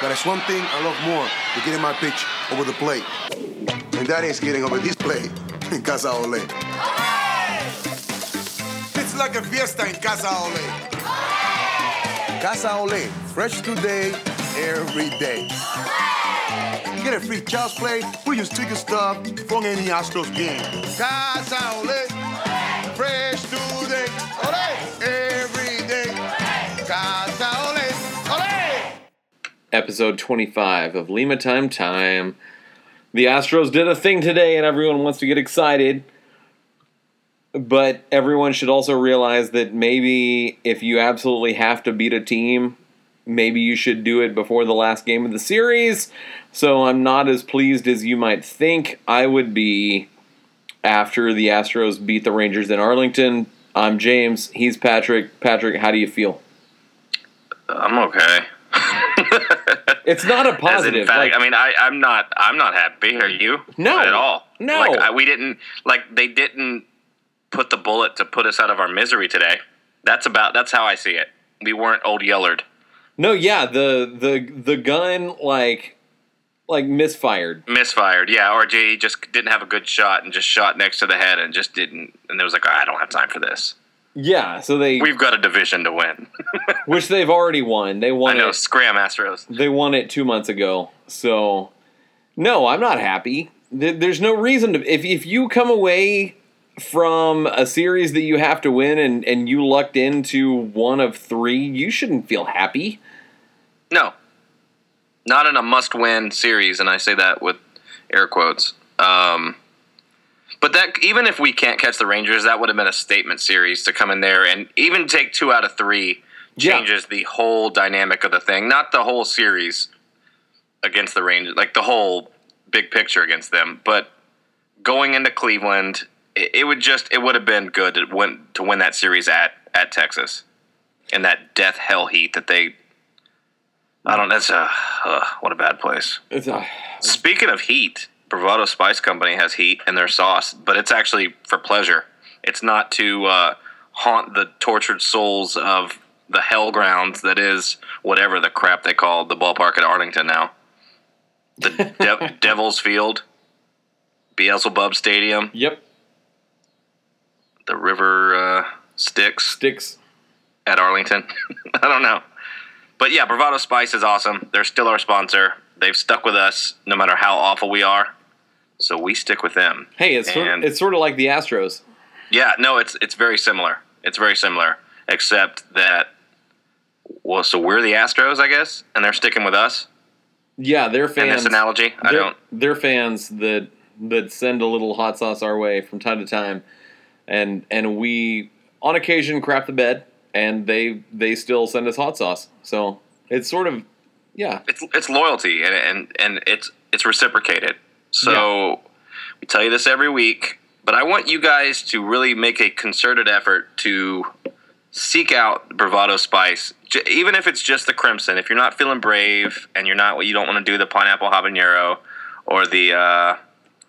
But there's one thing I love more than getting my pitch over the plate. And that is getting over this plate in Casa Ole. It's like a fiesta in Casa Ole. Casa Ole, fresh today, every day. You get a free child's play, we your sticker stuff from any Astros game. Casa Ole, episode 25 of Lima Time Time. The Astros did a thing today and everyone wants to get excited. But everyone should also realize that maybe if you absolutely have to beat a team, maybe you should do it before the last game of the series. So I'm not as pleased as you might think I would be after the Astros beat the Rangers in Arlington. I'm James. He's Patrick. Patrick, how do you feel? I'm okay. It's not a As positive. in fact, like- I mean, I, I'm not. I'm not happy. Are you? No. Not at all. No. Like I, we didn't. Like they didn't put the bullet to put us out of our misery today. That's about. That's how I see it. We weren't old Yeller'd. No, yeah, the the the gun like like misfired. Misfired. Yeah. Or just didn't have a good shot and just shot next to the head and just didn't. And it was like, "Oh, I don't have time for this. Yeah, so they We've got a division to win. which they've already won. They won I know. it. Scram Astros. They won it two months ago. So no, I'm not happy. There's no reason to. If if you come away from a series that you have to win and and you lucked into one of three, you shouldn't feel happy. No. Not in a must win series, and I say that with air quotes. Um, but that even if we can't catch the Rangers, that would have been a statement series to come in there and even take two out of three Yeah. changes the whole dynamic of the thing. Not the whole series against the Rangers, like the whole big picture against them, but going into Cleveland, it, it would just it would have been good to win to win that series at at Texas in that death hell heat that they. I don't. That's uh, uh, what a bad place. It's uh, Speaking of heat, Bravado Spice Company has heat in their sauce, but it's actually for pleasure. It's not to uh, haunt the tortured souls of the hell grounds that is whatever the crap they call the ballpark at Arlington now. The De- Devil's Field, Beelzebub Stadium, yep, the River uh, Styx sticks. at Arlington. I don't know. But yeah, Bravado Spice is awesome. They're still our sponsor. They've stuck with us no matter how awful we are. So we stick with them. Hey, it's sort, And- it's sort of like the Astros. Yeah, no, it's it's very similar. It's very similar, except that well, so we're the Astros, I guess, and they're sticking with us. Yeah, they're In fans. this analogy, I don't. They're fans that that send a little hot sauce our way from time to time, and and we on occasion crap the bed, and they they still send us hot sauce. So it's sort of yeah, It's it's loyalty, and and and it's it's reciprocated. So we tell you this every week, but I want you guys to really make a concerted effort to seek out Bravado Spice, J- even if it's just the Crimson. If you're not feeling brave and you're not, you don't want to do the pineapple habanero or the uh,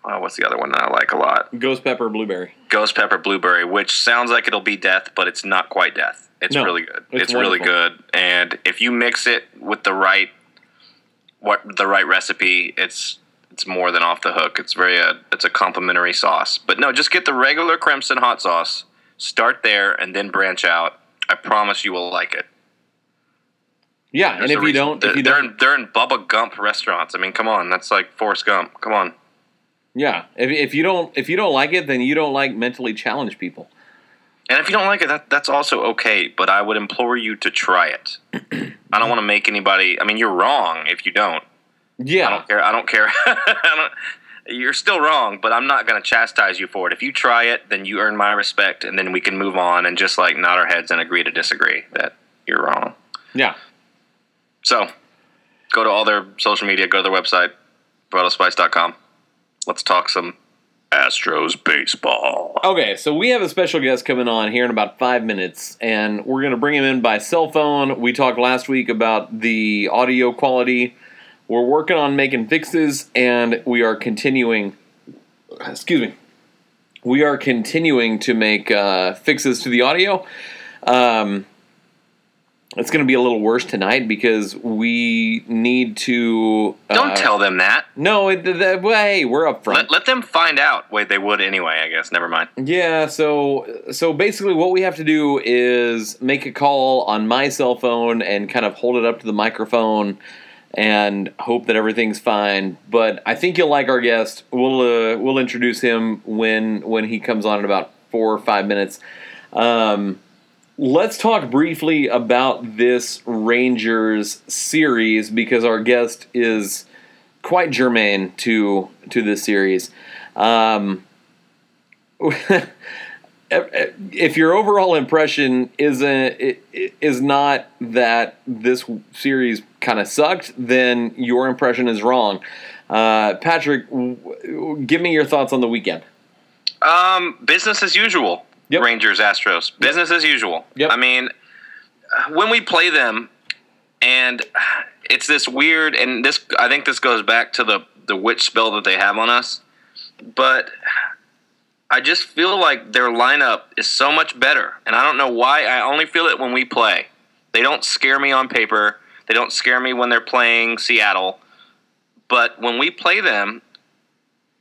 oh, what's the other one that I like a lot? ghost pepper blueberry. Ghost pepper blueberry, which sounds like it'll be death, but it's not quite death. It's No, really good. it's It's, really good, and if you mix it with the right what the right recipe, it's it's more than off the hook. It's very uh, it's a complimentary sauce. But no, just get the regular crimson hot sauce. Start there and then branch out. I promise you will like it. Yeah, and if you don't, if you they're don't, in, they're in Bubba Gump restaurants. I mean, come on, that's like Forrest Gump. Come on. yeah, if, if you don't if you don't like it, then you don't like mentally challenged people. And if you don't like it, that, that's also okay. But I would implore you to try it. I don't want to make anybody. I mean, you're wrong if you don't. I Yeah, don't care. I don't care. I don't, you're still wrong, but I'm not going to chastise you for it. If you try it, then you earn my respect, and then we can move on and just like nod our heads and agree to disagree that you're wrong. yeah. So, go to all their social media. Go to their website, bravadospice.com. Let's talk some Astros baseball. Okay, so we have a special guest coming on here in about five minutes, and we're going to bring him in by cell phone. We talked last week about the audio quality. We're working on making fixes, and we are continuing. Excuse me. We are continuing to make uh, fixes to the audio. Um, it's going to be a little worse tonight because we need to. Don't uh, tell them that. No, it, the, the, well, hey, we're up front. Let, let them find out. Wait, they would anyway. I guess. Never mind. Yeah, so so basically what we have to do is make a call on my cell phone and kind of hold it up to the microphone and hope that everything's fine. But I think you'll like our guest. We'll uh, we'll introduce him when when he comes on in about 4 or 5 minutes. Um, let's talk briefly about this Rangers series because our guest is quite germane to to this series. Um, if your overall impression isn't is not that this series kind of sucked, then your impression is wrong. Uh, Patrick, give me your thoughts on the weekend. Um, business as usual. Yep. Rangers Astros. Business as usual. Yep. I mean, when we play them, and it's this weird, and this I think this goes back to the the witch spell that they have on us, but I just feel like their lineup is so much better, and I don't know why. I only feel it when we play. They don't scare me on paper. They don't scare me when they're playing Seattle, but when we play them,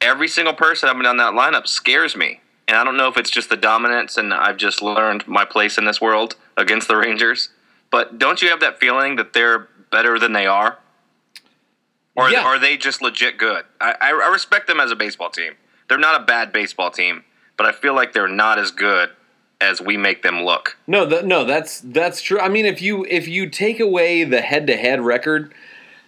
every single person up and down that lineup scares me. And I don't know if it's just the dominance and I've just learned my place in this world against the Rangers. But don't you have that feeling that they're better than they are? Or Yeah. are they just legit good? I, I I respect them as a baseball team. They're not a bad baseball team, but I feel like they're not as good as we make them look. No, that, no, that's that's true. I mean, if you if you take away the head to head record,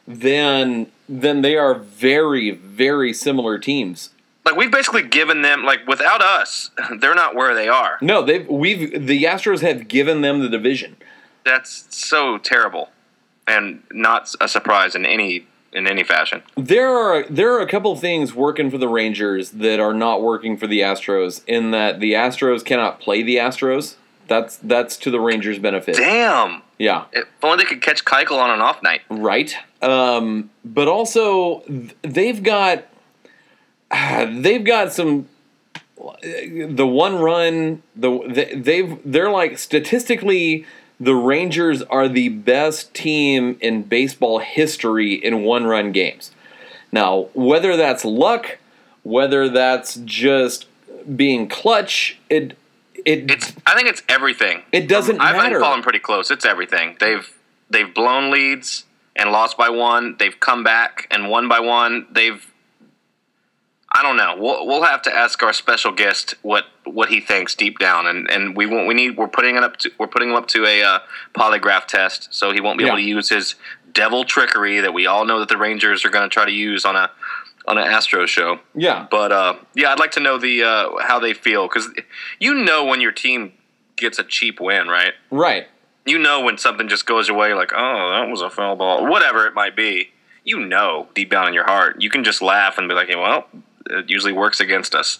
then then they are very very similar teams. Like we've basically given them like without us, they're not where they are. No, they've we've the Astros have given them the division. That's so terrible, and not a surprise in any in any fashion. There are there are a couple things working for the Rangers that are not working for the Astros. In that the Astros cannot play the Astros. That's that's to the Rangers' benefit. Damn! Yeah, If only they could catch Keuchel on an off night. right. Um, but also they've got they've got some the one run the they've they're like statistically the Rangers are the best team in baseball history in one run games. Now, whether that's luck, whether that's just being clutch, it it It's I think it's everything. It doesn't I've matter. I've fallen pretty close. It's everything. They've they've blown leads and lost by one. They've come back and won by one. They've I don't know. We'll, we'll have to ask our special guest what, what he thinks deep down, and, and we won't. We need. We're putting it up. To, we're putting him up to a uh, polygraph test, so he won't be able to use his devil trickery that we all know that the Rangers are going to try to use on a on an Astro show. yeah. But uh, yeah, I'd like to know the uh, how they feel because you know when your team gets a cheap win, right? Right. You know when something just goes away, like oh that was a foul ball, whatever it might be. You know deep down in your heart, you can just laugh and be like, well, it usually works against us.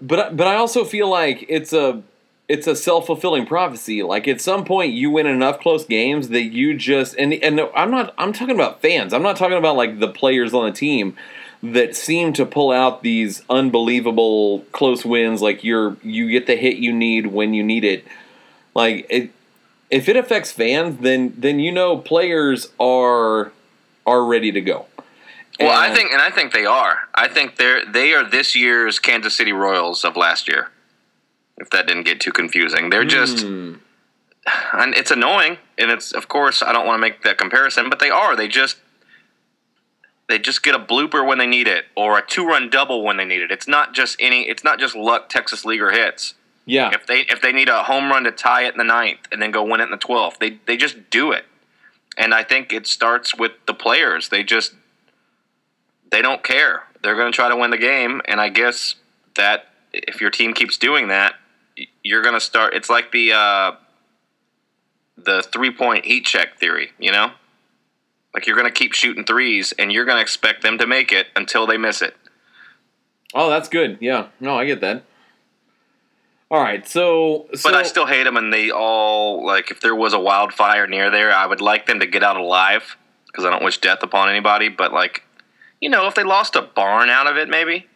But but I also feel like it's a it's a self fulfilling prophecy. Like at some point you win enough close games that you just and and I'm not I'm talking about fans. I'm not talking about like the players on the team that seem to pull out these unbelievable close wins. Like you're you get the hit you need when you need it. Like it, if it affects fans, then then you know players are are ready to go. Well, I think, and I think they are. I think they're they are this year's Kansas City Royals of last year. If that didn't get too confusing, they're just, and it's annoying, and it's of course I don't want to make that comparison, but they are. They just they just get a blooper when they need it, or a two run double when they need it. It's not just any. It's not just luck Texas leaguer hits. yeah. If they if they need a home run to tie it in the ninth and then go win it in the twelfth, they they just do it. And I think it starts with the players. They just they don't care. They're going to try to win the game, and I guess that if your team keeps doing that, you're going to start. It's like the uh, the three point heat check theory. You know, like you're going to keep shooting threes, and you're going to expect them to make it until they miss it. Oh, that's good. Yeah. No, I get that. All right. So, so But I still hate them, and they all like. If there was a wildfire near there, I would like them to get out alive because I don't wish death upon anybody. But like, you know, if they lost a barn out of it, maybe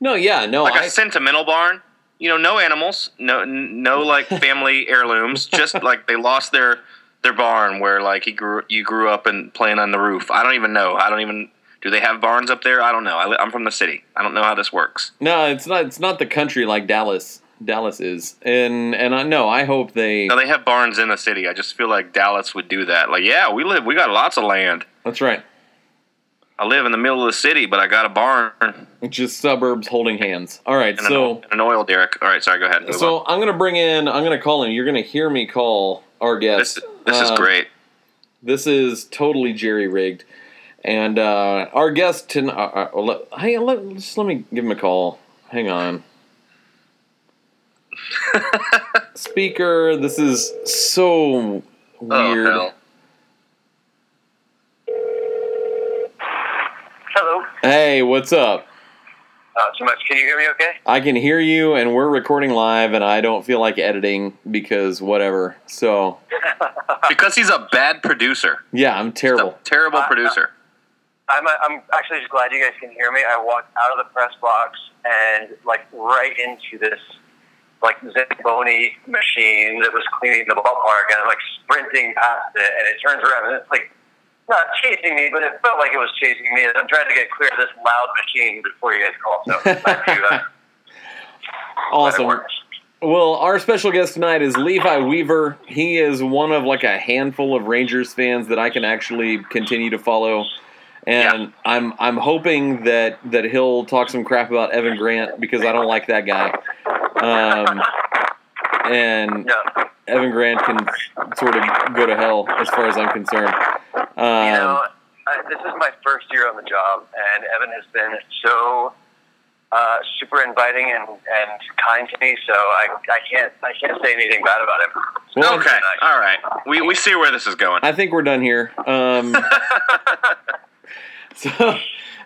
no, yeah, no, like I, a sentimental barn, you know, no animals, no no like family heirlooms. Just like they lost their their barn where like he grew you grew up and playing on the roof. I don't even know. I don't even do they have barns up there? I don't know. I, I'm from the city. I don't know how this works. No, it's not. It's not the country like Dallas. Dallas is, and and I know. I hope they. No, they have barns in the city. I just feel like Dallas would do that. Like, yeah, we live. We got lots of land. That's right. I live in the middle of the city, but I got a barn and Just suburbs holding hands. All right, so an, an oil derrick. All right, sorry. Go ahead. So on. I'm gonna bring in. I'm gonna call in. You're gonna hear me call our guest. this this is Uh, great. This is totally jerry rigged, and uh, our guest. Ten, uh, uh, let, hey, let, just let me give him a call. Hang on. Speaker, this is so weird. Oh, hell. Hello. Hey, what's up? Not too much. Can you hear me okay? I can hear you, and we're recording live, and I don't feel like editing because whatever. So Because he's a bad producer. yeah, I'm A terrible. terrible Uh, producer. I'm, I'm actually just glad you guys can hear me. I walked out of the press box and like right into this like Zamboni machine that was cleaning the ballpark and I'm like sprinting past it and it turns around and it's like not chasing me, but it felt like it was chasing me. I'm trying to get clear of this loud machine before you guys call. So. Uh, Awesome. Well, our special guest tonight is Levi Weaver. He is one of like a handful of Rangers fans that I can actually continue to follow. And I'm I'm hoping that that he'll talk some crap about Evan Grant because I don't like that guy. Um, and No, Evan Grant can sort of go to hell as far as I'm concerned. Um, you know, I, this is my first year on the job, and Evan has been so uh, super inviting and, and kind to me. So I, I can't I can't say anything bad about him. Well, Okay, all right. We, we see where this is going. I think we're done here. Um, so,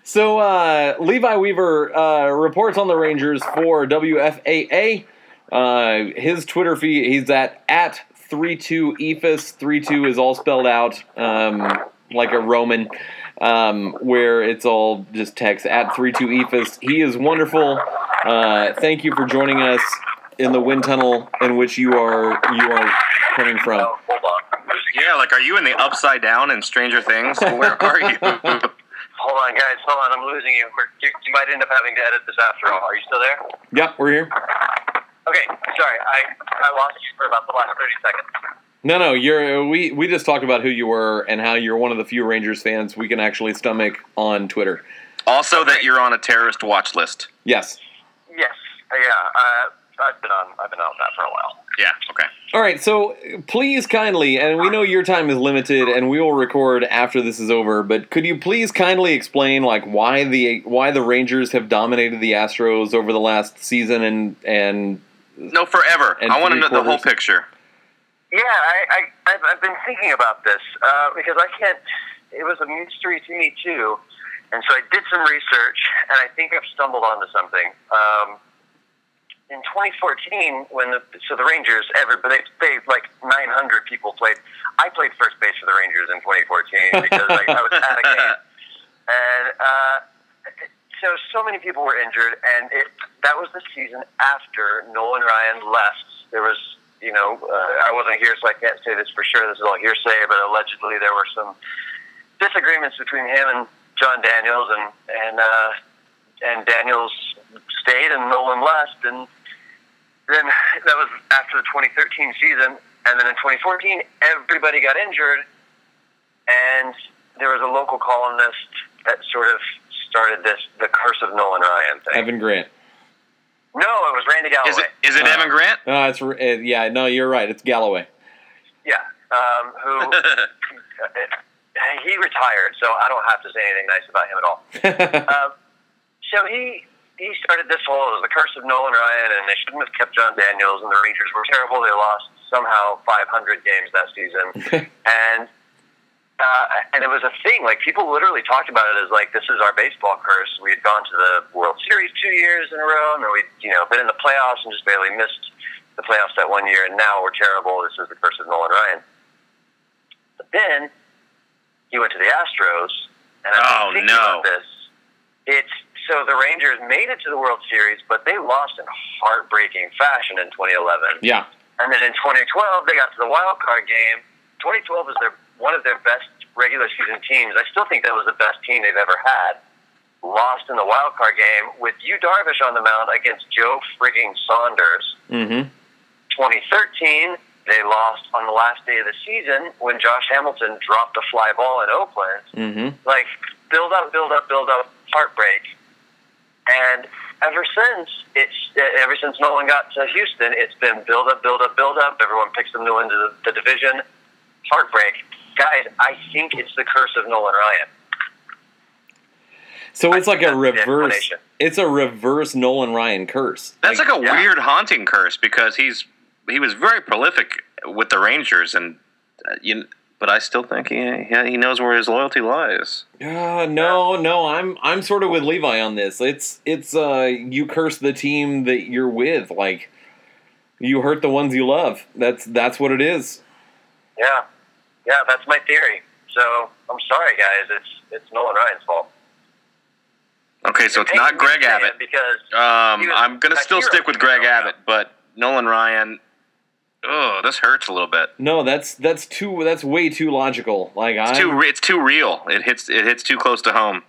so uh, Levi Weaver uh, reports on the Rangers for WFAA. Uh, his Twitter feed, he's at at three two Eephus. Three two is all spelled out um, like a Roman, um, where it's all just text at three two Eephus. He is wonderful. Uh, thank you for joining us in the wind tunnel in which you are you are coming from. Hold on. I'm losing you. Yeah, like, are you in the upside down in Stranger Things? Where are you? Hold on, guys. Hold on. I'm losing you. We're, you. You might end up having to edit this after all. Are you still there? Yep, we're here. Okay. Sorry, I I lost you for about the last thirty seconds. No, no, you're we we just talked about who you were and how you're one of the few Rangers fans we can actually stomach on Twitter. also, that you're on a terrorist watch list. Yes. Yes. Uh, yeah. Uh, I've been on. I've been on that for a while. Yeah, okay. All right, so please kindly, and we know your time is limited, and we will record after this is over. But could you please kindly explain like why the why the Rangers have dominated the Astros over the last season and and No, forever. And I want to three know the whole picture. Yeah, I, I I've, I've been thinking about this uh, because I can't. It was a mystery to me too, and so I did some research, and I think I've stumbled onto something. Um, in 2014, when the so the Rangers, everybody they, they like 900 people played. I played first base for the Rangers in 2014 because like, I was at a game, and uh, so so many people were injured, and it that was the season after Nolan Ryan left. There was, you know, uh, I wasn't here, so I can't say this for sure. This is all hearsay, but allegedly there were some disagreements between him and Jon Daniels, and and uh, and Daniels stayed, and Nolan left, and then that was after the 2013 season, and then in 2014 everybody got injured, and there was a local columnist that sort of started this the curse of Nolan Ryan thing. Evan Grant. No, it was Randy Galloway. Is it is it Uh, Evan Grant? Uh, it's uh, yeah, no, you're right. It's Galloway. Yeah, um, who he retired, so I don't have to say anything nice about him at all. Um, so he he started this whole it was the curse of Nolan Ryan, and they shouldn't have kept Jon Daniels, and the Rangers were terrible. They lost somehow 500 games that season, and uh, and it was a thing. Like people literally talked about it as like this is our baseball curse. We had gone to the World Series two years in a row, and we you know been in the playoffs and just barely missed the playoffs that one year, and now we're terrible. This is the curse of Nolan Ryan. But then he went to the Astros, and I've Oh, thinking no. about this. It's so the Rangers made it to the World Series, but they lost in heartbreaking fashion in 2011. Yeah. And then in 2012, they got to the wild card game. 2012 was their one of their best regular season teams. I still think that was the best team they've ever had. Lost in the wild card game with Yu Darvish on the mound against Joe frigging Saunders. Mm-hmm. 2013, they lost on the last day of the season when Josh Hamilton dropped a fly ball in Oakland. Mm-hmm. Like build up, build up, build up, heartbreak. And ever since it's ever since Nolan got to Houston, it's been build up, build up, build up. Everyone picks them to win the, the division. Heartbreak, guys. I think it's the curse of Nolan Ryan. So it's I like a reverse. It's a reverse Nolan Ryan curse. That's like, a yeah. weird haunting curse because he's he was very prolific with the Rangers, and uh, you. But I still think he yeah, he knows where his loyalty lies. Uh, no, no, I'm I'm sort of with Levi on this. It's it's uh you curse the team that you're with, like you hurt the ones you love. That's that's what it is. Yeah, yeah, that's my theory. So I'm sorry, guys. It's it's Nolan Ryan's fault. Okay, so it's not Greg Abbott. because Um, I'm gonna still stick with Greg Abbott, but Nolan Ryan. Oh, this hurts a little bit. No, that's that's too that's way too logical. Like I It's too re- it's too real. It hits it hits too close to home.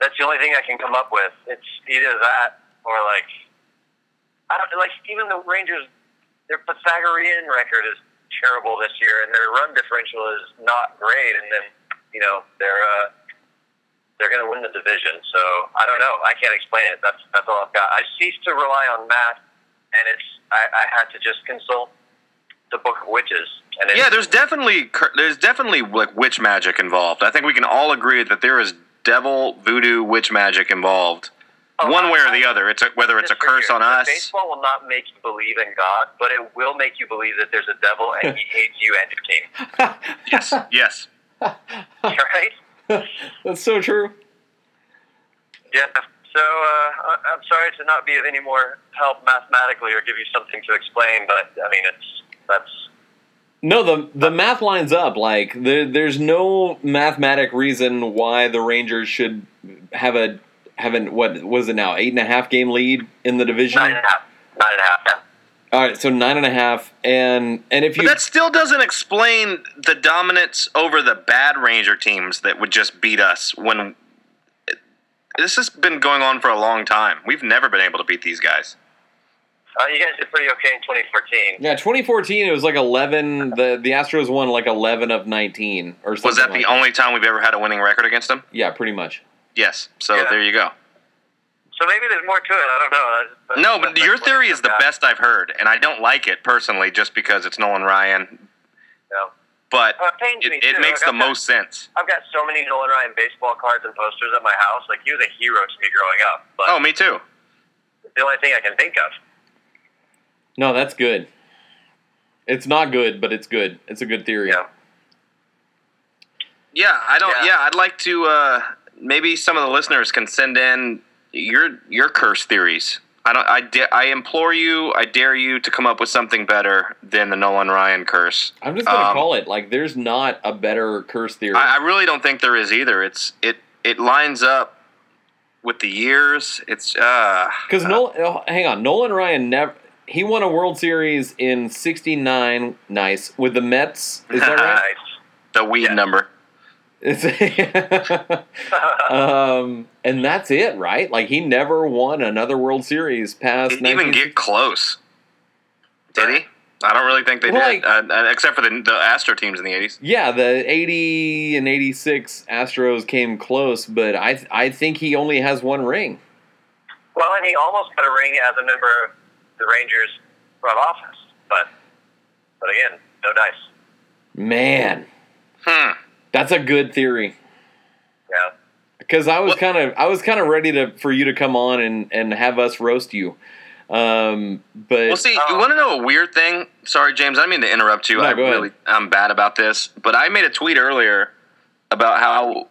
that's the only thing I can come up with. It's either that or like I don't like even the Rangers. Their Pythagorean record is terrible this year, and their run differential is not great. And then you know they're uh, they're going to win the division. So I don't know. I can't explain it. That's that's all I've got. I ceased to rely on math, and it's I, I had to just consult the Book of Witches. And Yeah, there's definitely there's definitely like witch magic involved. I think we can all agree that there is devil voodoo witch magic involved. Oh, One way or the other. It's a, whether it's a curse on us. Baseball will not make you believe in God, but it will make you believe that there's a devil and he hates you and your team. Yes, yes. right? that's so true. Yeah. So uh, I'm sorry to not be of any more help mathematically or give you something to explain, but I mean it's that's No, the the math lines up. Like there, there's no mathematic reason why the Rangers should have a have an what was it now eight and a half game lead in the division. nine and a half. Nine and a half. Yeah. All right, so nine and a half, and and if But you that still doesn't explain the dominance over the bad Ranger teams that would just beat us when this has been going on for a long time. We've never been able to beat these guys. Uh, you guys did pretty okay in 2014. yeah, 2014 it was like 11. The the Astros won like 11 of 19 or something. Was that like the only time we've ever had a winning record against them? Yeah, pretty much. Yes. So Yeah. there you go. So maybe there's more to it. I don't know. That's- No, but your theory is the got. best I've heard, and I don't like it personally just because it's Nolan Ryan. Yeah. But Uh, it pains it, me, it too. makes I've the got- most sense. I've got so many Nolan Ryan baseball cards and posters at my house. Like he was a hero to me growing up. But Oh, me too. it's the only thing I can think of. No, that's good. It's not good, but it's good. It's a good theory. Yeah. Yeah, I don't. Yeah. Yeah, I'd like to. Uh, maybe some of the listeners can send in your your curse theories. I don't. I da- I implore you. I dare you to come up with something better than the Nolan Ryan curse. I'm just gonna Um, call it like there's not a better curse theory. I, I really don't think there is either. It's it it lines up with the years. It's uh Because Nolan, oh, hang on, Nolan Ryan never. He won a World Series in '69. Nice with the Mets. Is that right? Nice. the weed Yeah. number. It's- um, and that's it, right? Like he never won another World Series past. Didn't even get close. Did he? I don't really think they Like- did, uh, uh, except for the the Astro teams in the '80s. Yeah, the '80 and '86 Astros came close, but I I think he only has one ring. Well, and he almost got a ring as a member of the Rangers front office, but but again, no dice. Man, Hmm. That's a good theory. Yeah. Because I was kind of I was kind of ready to for you to come on and and have us roast you. Um, but Well, see, you Oh. want to know a weird thing? Sorry, James, I didn't mean to interrupt you. No, I go ahead. really, I'm bad about this. But I made a tweet earlier about how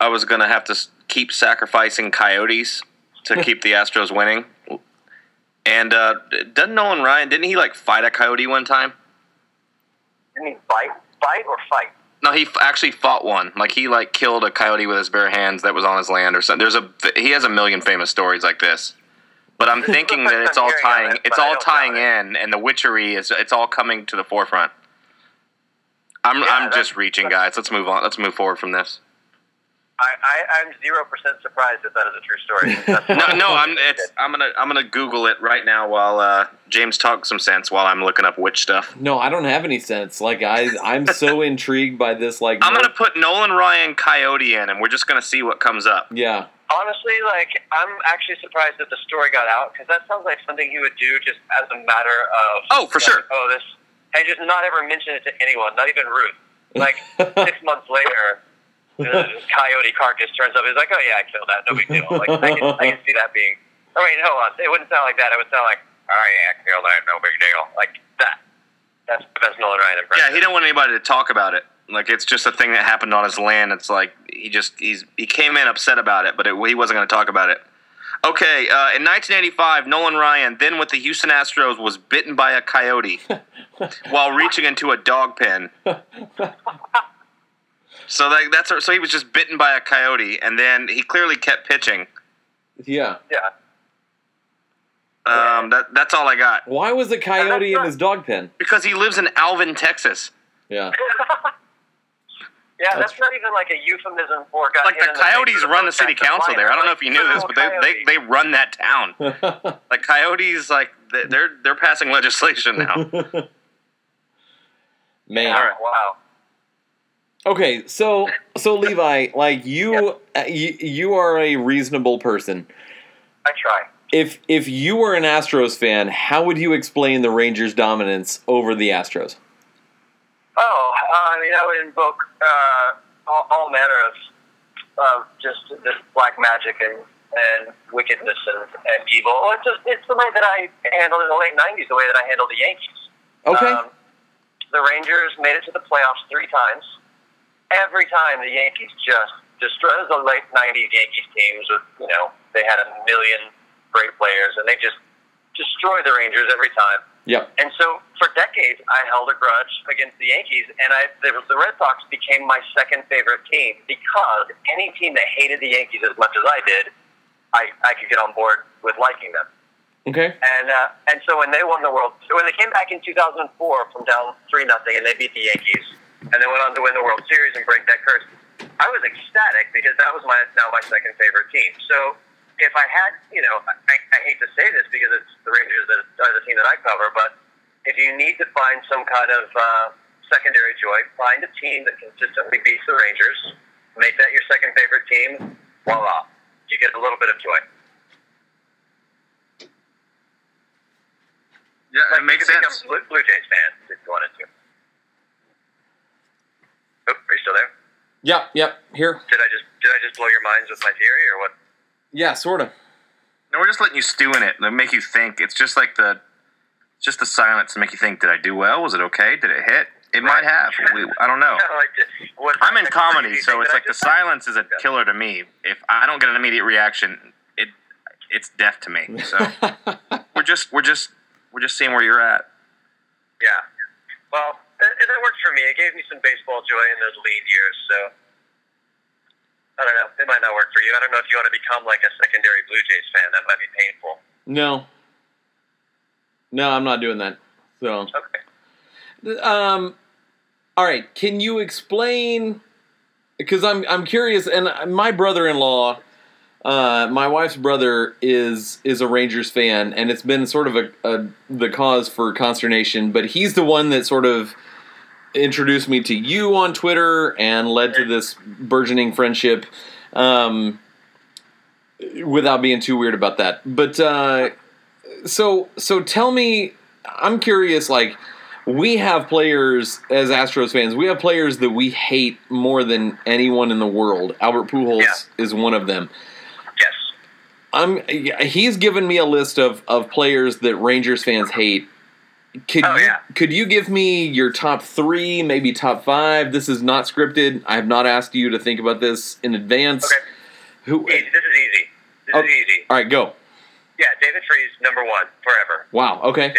I was going to have to keep sacrificing coyotes to keep the Astros winning. And uh, doesn't Nolan Ryan? Didn't he like fight a coyote one time? Didn't he bite, bite or fight? No, he f- actually fought one. Like he like killed a coyote with his bare hands that was on his land or something. There's a he has a million famous stories like this. But I'm thinking that it's all tying it, it's all tying in and the witchery is it's all coming to the forefront. I'm Yeah, I'm just reaching guys. Let's move on. Let's move forward from this. I, I, I'm zero percent surprised if that is a true story. No, no, I'm it's I'm going to I'm going to google it right now while uh, James talks some sense while I'm looking up witch stuff. No, I don't have any sense. Like I, I'm so intrigued by this. Like I'm going to put Nolan Ryan Coyote in and we're just going to see what comes up. yeah, Honestly, like I'm actually surprised that the story got out because that sounds like something he would do just as a matter of. Oh, for like, sure. Oh, this, and just not ever mention it to anyone, not even Ruth. Like six months later, this coyote carcass turns up. He's like, "Oh yeah, I killed that. No big deal." Like I can, I can see that being. Oh wait, hold on. It wouldn't sound like that. It would sound like, "Oh yeah, I killed that. No big deal." Like that. That's the best Nolan Ryan impression. Yeah, he didn't want anybody to talk about it. Like it's just a thing that happened on his land. It's like he just he's he came in upset about it, but it, he wasn't going to talk about it. Okay, uh, in 1985, Nolan Ryan, then with the Houston Astros, was bitten by a coyote while reaching into a dog pen. So that, that's so he was just bitten by a coyote, and then he clearly kept pitching. yeah. Yeah. Um, that that's all I got Why was a coyote in his dog pen? because he lives in Alvin, Texas. Yeah. Yeah, That's- that's, not even like a euphemism for got Like the Coyotes with a run the city council there. I don't know if you knew this, but they, they, they run that town. Like Coyotes, like they- they're they're passing legislation now. Man. All right. Wow. Okay, so so Levi, like you, uh, you, you are a reasonable person. I try. If if you were an Astros fan, how would you explain the Rangers' dominance over the Astros? Oh, uh, I mean, I would invoke uh, all, all manner of uh, just this black magic and, and wickedness and, and evil. Well, it's, just, it's the way that I handled in the late 90s, the way that I handled the Yankees. Okay. Um, the Rangers made it to the playoffs three times. Every time the Yankees just destroyed the late 90s Yankees teams with, you know, they had a million great players and they just destroyed the Rangers every time. Yep. And so for decades, I held a grudge against the Yankees, and I the, the Red Sox became my second favorite team because any team that hated the Yankees as much as I did, I, I could get on board with liking them. Okay. And uh, and so when they won the World, when they came back in 2004 from down three nothing, and they beat the Yankees, and they went on to win the World Series and break that curse, I was ecstatic because that was my now my second favorite team. So if I had, you know, I, I hate to say this because it's the Rangers that are the team that I cover, but if you need to find some kind of uh, secondary joy, find a team that consistently beats the Rangers, make that your second favorite team. Voila, you get a little bit of joy. Yeah, Like, you could become Blue, Blue Jays fan if you wanted to. Oh, are you still there? Yep. Yep. Here. Did I just did I just blow your minds with my theory or what? Yeah. Sort of. No, we're just letting you stew in it and make you think. It's just like the, just the silence to make you think. Did I do well? Was it okay? Did it hit? It might have. We, I don't know. like, was I'm in comedy, so it's like the just said? silence is a killer to me. If I don't get an immediate reaction, it it's death to me. So we're just we're just we're just seeing where you're at. Yeah. Well, it, it worked for me. It gave me some baseball joy in those lean years. So I don't know. It might not work for you. I don't know if you want to become like a secondary Blue Jays fan. That might be painful. no. No, I'm not doing that. So. Okay. Um, all right. Can you explain? Because I'm I'm curious, and my brother-in-law, uh, my wife's brother is is a Rangers fan, and it's been sort of a, a the cause for consternation. But he's the one that sort of introduced me to you on Twitter and led to this burgeoning friendship. Um, without being too weird about that, but uh, so so tell me, I'm curious, like we have players as Astros fans. We have players that we hate more than anyone in the world. Albert Pujols Yeah. is one of them. Yes. I'm. He's given me a list of of players that Rangers fans hate. Could Oh, you, yeah. could you give me your top three, maybe top five? This is not scripted. I have not asked you to think about this in advance. Okay. Who? Easy. This is easy. This Oh. is easy. All right, go. Yeah, David Freese, number one forever. Wow. Okay.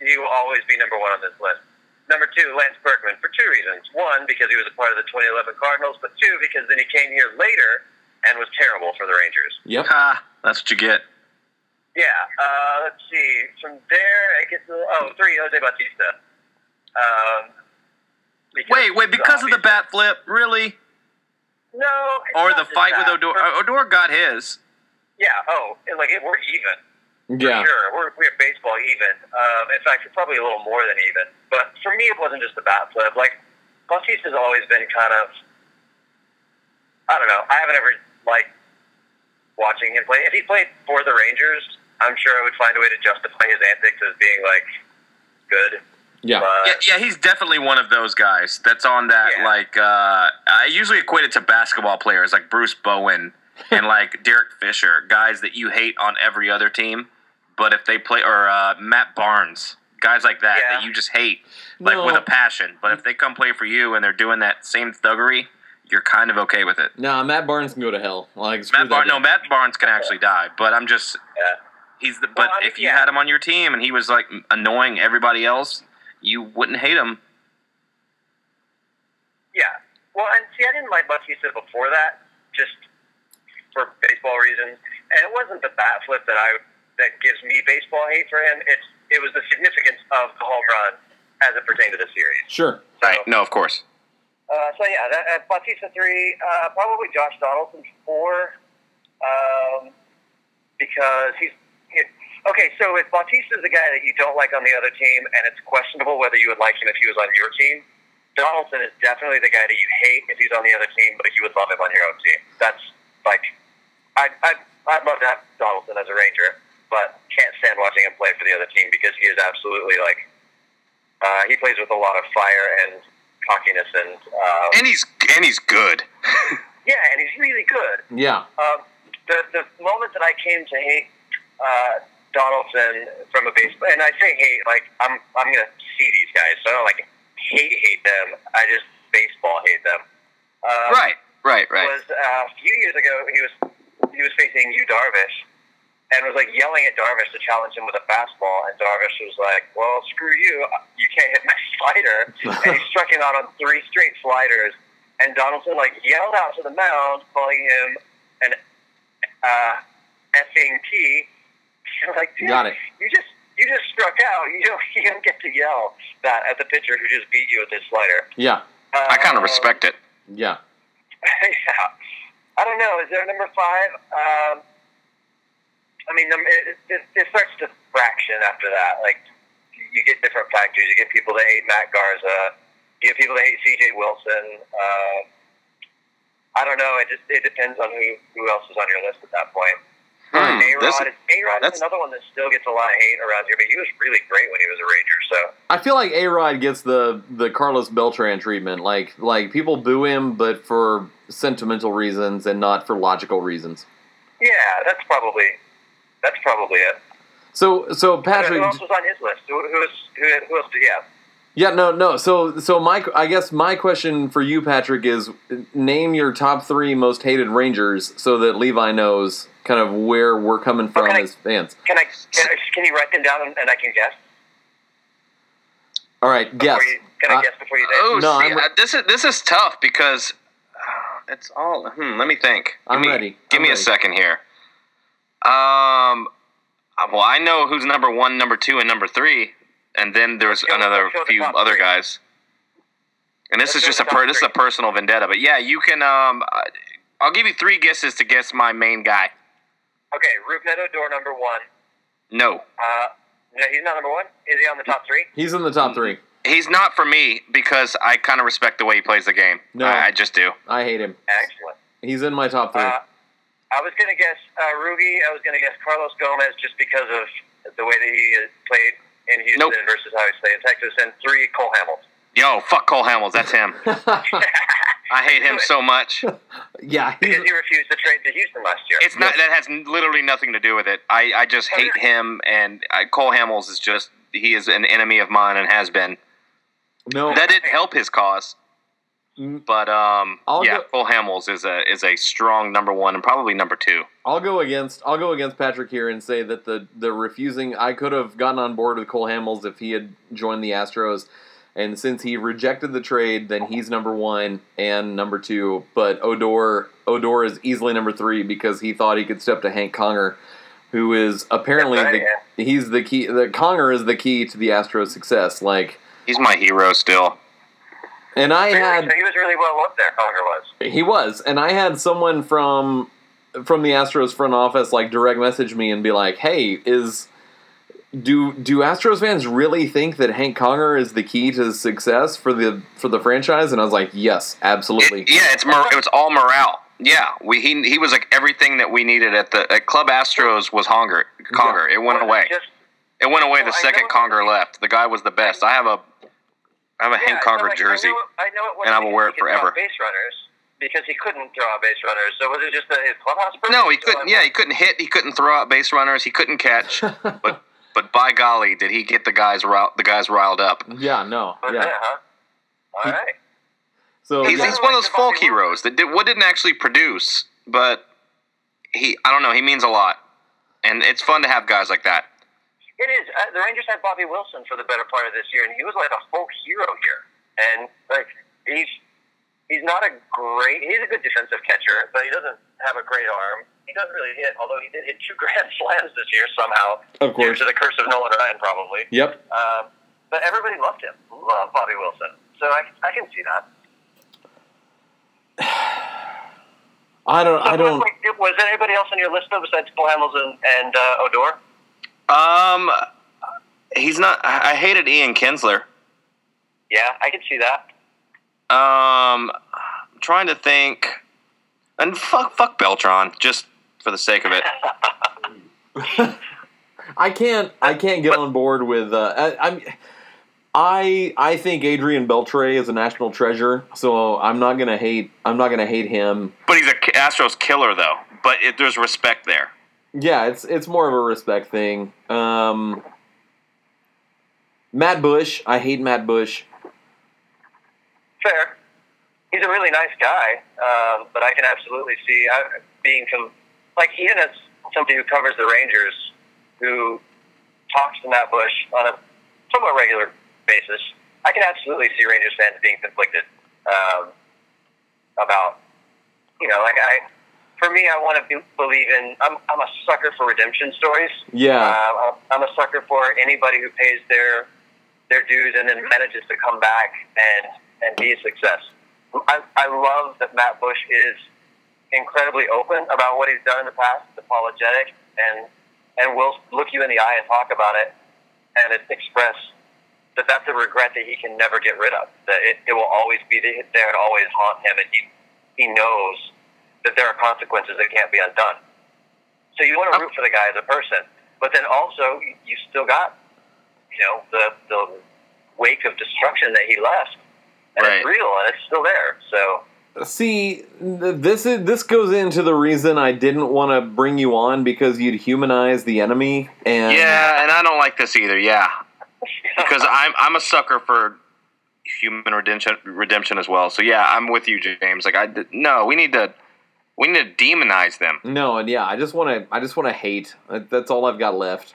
He will always be number one on this list. number two, Lance Berkman, for two reasons. One, because he was a part of the 2011 Cardinals, but two, because then he came here later and was terrible for the Rangers. Yep. Ha, that's what you get. Yeah. Uh, let's see. From there, I guess. Oh, three, Jose Bautista. Um, Wait, wait, because of the bat flip, really? No. it's Or not the just fight with. Odor? For- Odor got his. Yeah. Oh, and, like it, we're even. For Yeah. sure. We're, we're baseball even. Um, in fact, it's probably a little more than even. But for me, it wasn't just the bat flip. Like, Bautista's always been kind of, I don't know. I haven't ever liked watching him play. If he played for the Rangers, I'm sure I would find a way to justify his antics as being, like, good. Yeah. But, Yeah, yeah, he's definitely one of those guys that's on that. Yeah. Like, uh, I usually equate it to basketball players like Bruce Bowen and like Derek Fisher, guys that you hate on every other team, but if they play or uh, Matt Barnes, guys like that Yeah. that you just hate like No. with a passion. But if they come play for you and they're doing that same thuggery, you're kind of okay with it. Nah, Matt Barnes can go to hell. Like Matt that Barnes, no. Matt Barnes can actually die, but I'm just yeah. he's the. But Well, I mean, if you yeah. had him on your team and he was like annoying everybody else, you wouldn't hate him. Yeah. Well, and see, I didn't like Bautista before that, just for baseball reasons. And it wasn't the bat flip that I that gives me baseball hate for him. It's it was the significance of the home run as it pertained to the series. Sure. So, Right? No, of course. Uh, so yeah, that, uh, Bautista three, uh, probably Josh Donaldson four, um, because he's. He, okay, so if Bautista's the guy that you don't like on the other team, and it's questionable whether you would like him if he was on your team, Donaldson is definitely the guy that you hate if he's on the other team, but you would love him on your own team. That's like, I'd, I'd, I'd love to have Donaldson as a Ranger, but can't stand watching him play for the other team because he is absolutely like, uh, he plays with a lot of fire and cockiness and, um, And he's and he's good. yeah, and he's really good. Yeah. Um, the the moment that I came to hate uh, Donaldson from a baseball, and I say hate like I'm I'm gonna see these guys, so I don't like hate hate them. I just baseball hate them. Um, right, right, right. Was uh, a few years ago he was he was facing Yu Darvish. And was like yelling at Darvish to challenge him with a fastball, and Darvish was like, "Well, screw you! You can't hit my slider." and he struck him out on three straight sliders. And Donaldson like yelled out to the mound, calling him an uh, effing T. like, dude, Got it. You just you just struck out. You don't you don't get to yell that at the pitcher who just beat you with his slider. Yeah. I kind of Um, respect it. Yeah. yeah. I don't know. Is there a number five? Um, I mean, it, it, it starts to fraction after that. Like, you get different factors. You get people that hate Matt Garza. You get people that hate C.J. Wilson. Uh, I don't know. It just it depends on who, who else is on your list at that point. Hmm, A-Rod, this- is, is another one that still gets a lot of hate around here, but he was really great when he was a Ranger. So I feel like A Rod gets the the Carlos Beltran treatment. Like like people boo him, but for sentimental reasons and not for logical reasons. yeah, that's probably that's probably it. So so Patrick. who else was on his list? Who, who, was, who, who else did he have? Yeah, no, no. So, so my, I guess my question for you, Patrick, is name your top three most hated Rangers, so that Levi knows kind of where we're coming from Okay. as fans. Can I can, I, can you write them down and, and I can guess? All right, guess. Before you, can I Uh, guess before you say? Oh, No, see, I'm re- uh, this is this is tough because uh, it's all. Hmm, let me think. Give I'm me, ready. Give I'm me ready. a second here. Um, uh, well, I know who's number one, number two, and number three, and then there's Let's another let's go the few other three. guys. And this Let's is just a per, this is a personal vendetta, but yeah, you can. Um, uh, I'll give you three guesses to guess my main guy. Okay, Rougned Odor number one. No, Uh, no, he's not number one. Is he on the top three? He's in the top three. he's not for me because I kind of respect the way he plays the game. No. I, I just do. I hate him. Excellent. He's in my top three. Uh, I was gonna guess uh, Rugi. I was gonna guess Carlos Gomez just because of the way that he played in Houston Nope. versus how he played in Texas. And three, Cole Hamels. Yo, fuck Cole Hamels. That's him. I hate him so much. yeah, he's, because he refused to trade to Houston last year. It's not that has literally nothing to do with it. I, I just hate him, and uh, Cole Hamels is just he is an enemy of mine and has been. no. That didn't help his cause, but um, I'll yeah, go- Cole Hamels is a is a strong number one and probably number two. I'll go against I'll go against Patrick here and say that the the refusing I could have gotten on board with Cole Hamels if he had joined the Astros. And since he rejected the trade, then he's number one and number two. But Odor Odor is easily number three because he thought he could step to Hank Conger, who is apparently the, he's the key. The Conger is the key to the Astros' success. Like, He's my hero still. And I Really? had So he was really well up there, Conger was. He was, and I had someone from from the Astros front office like direct message me and be like, "Hey, is do do Astros fans really think that Hank Conger is the key to success for the for the franchise?" And I was like, "Yes, absolutely." It- yeah, it's mor- it was all morale. Yeah, we he he was like everything that we needed at the at Club Astros was Conger. Conger. It went Was away. Just, It went away the Well, I second Conger left. The guy was the best. I have a I have a yeah, Hank so, Conger like, jersey. I know, I know it and I will wear it forever. Base runners because he couldn't draw base runners. So was it just that his clubhouse? No, he couldn't. Yeah, he couldn't hit. He couldn't throw out base runners. He couldn't catch. but but by golly, did he get the guys riled, the guys riled up? yeah, no, Was yeah. huh? All right. So He's, yeah. he's one of those folk heroes that did, what didn't actually produce, but he I don't know. He means a lot, and it's fun to have guys like that. It is. Uh, the Rangers had Bobby Wilson for the better part of this year, and he was like a folk hero here. And like he's he's not a great. He's a good defensive catcher, but he doesn't have a great arm. He doesn't really hit, although he did hit two grand slams this year somehow. Of course. due to the curse of Nolan Ryan, probably. Yep. Um, but everybody loved him. Loved Bobby Wilson. So I, I can see that. I don't. I don't. Was anybody else on your list though besides Cole Hamels and uh, Odor? Um, he's not. I I hated Ian Kinsler. Yeah, I can see that. Um, I'm trying to think, and fuck, fuck Beltran, just for the sake of it. I can't. I can't get on board with. Uh, I, I'm. I I think Adrian Beltre is a national treasure, so I'm not gonna hate. I'm not gonna hate him. But he's a Astros killer, though. But it, there's respect there. Yeah, it's it's more of a respect thing. Um, Matt Bush. I hate Matt Bush. Fair. He's a really nice guy, um, but I can absolutely see uh, being com- like even as somebody who covers the Rangers, who talks to Matt Bush on a somewhat regular basis, I can absolutely see Rangers fans being conflicted um, about you know like I. For me, I want to be, believe in. I'm, I'm a sucker for redemption stories. Yeah. Uh, I'm a sucker for anybody who pays their their dues and then manages to come back and and be a success. I, I love that Matt Bush is incredibly open about what he's done in the past, apologetic, and and will look you in the eye and talk about it and express that that's a regret that he can never get rid of. That it, it will always be there and always haunt him, and he he knows that there are consequences that can't be undone. So you want to root for the guy as a person, but then also you you still got you know the the wake of destruction that he left, and Right. it's real and it's still there. So See, this is this goes into the reason I didn't want to bring you on because you'd humanize the enemy and Yeah, and I don't like this either. Yeah, because I'm I'm a sucker for human redemption redemption as well. So yeah, I'm with you, James. Like I d- no, we need to we need to demonize them. No, and yeah, I just want to. I just want to hate. That's all I've got left.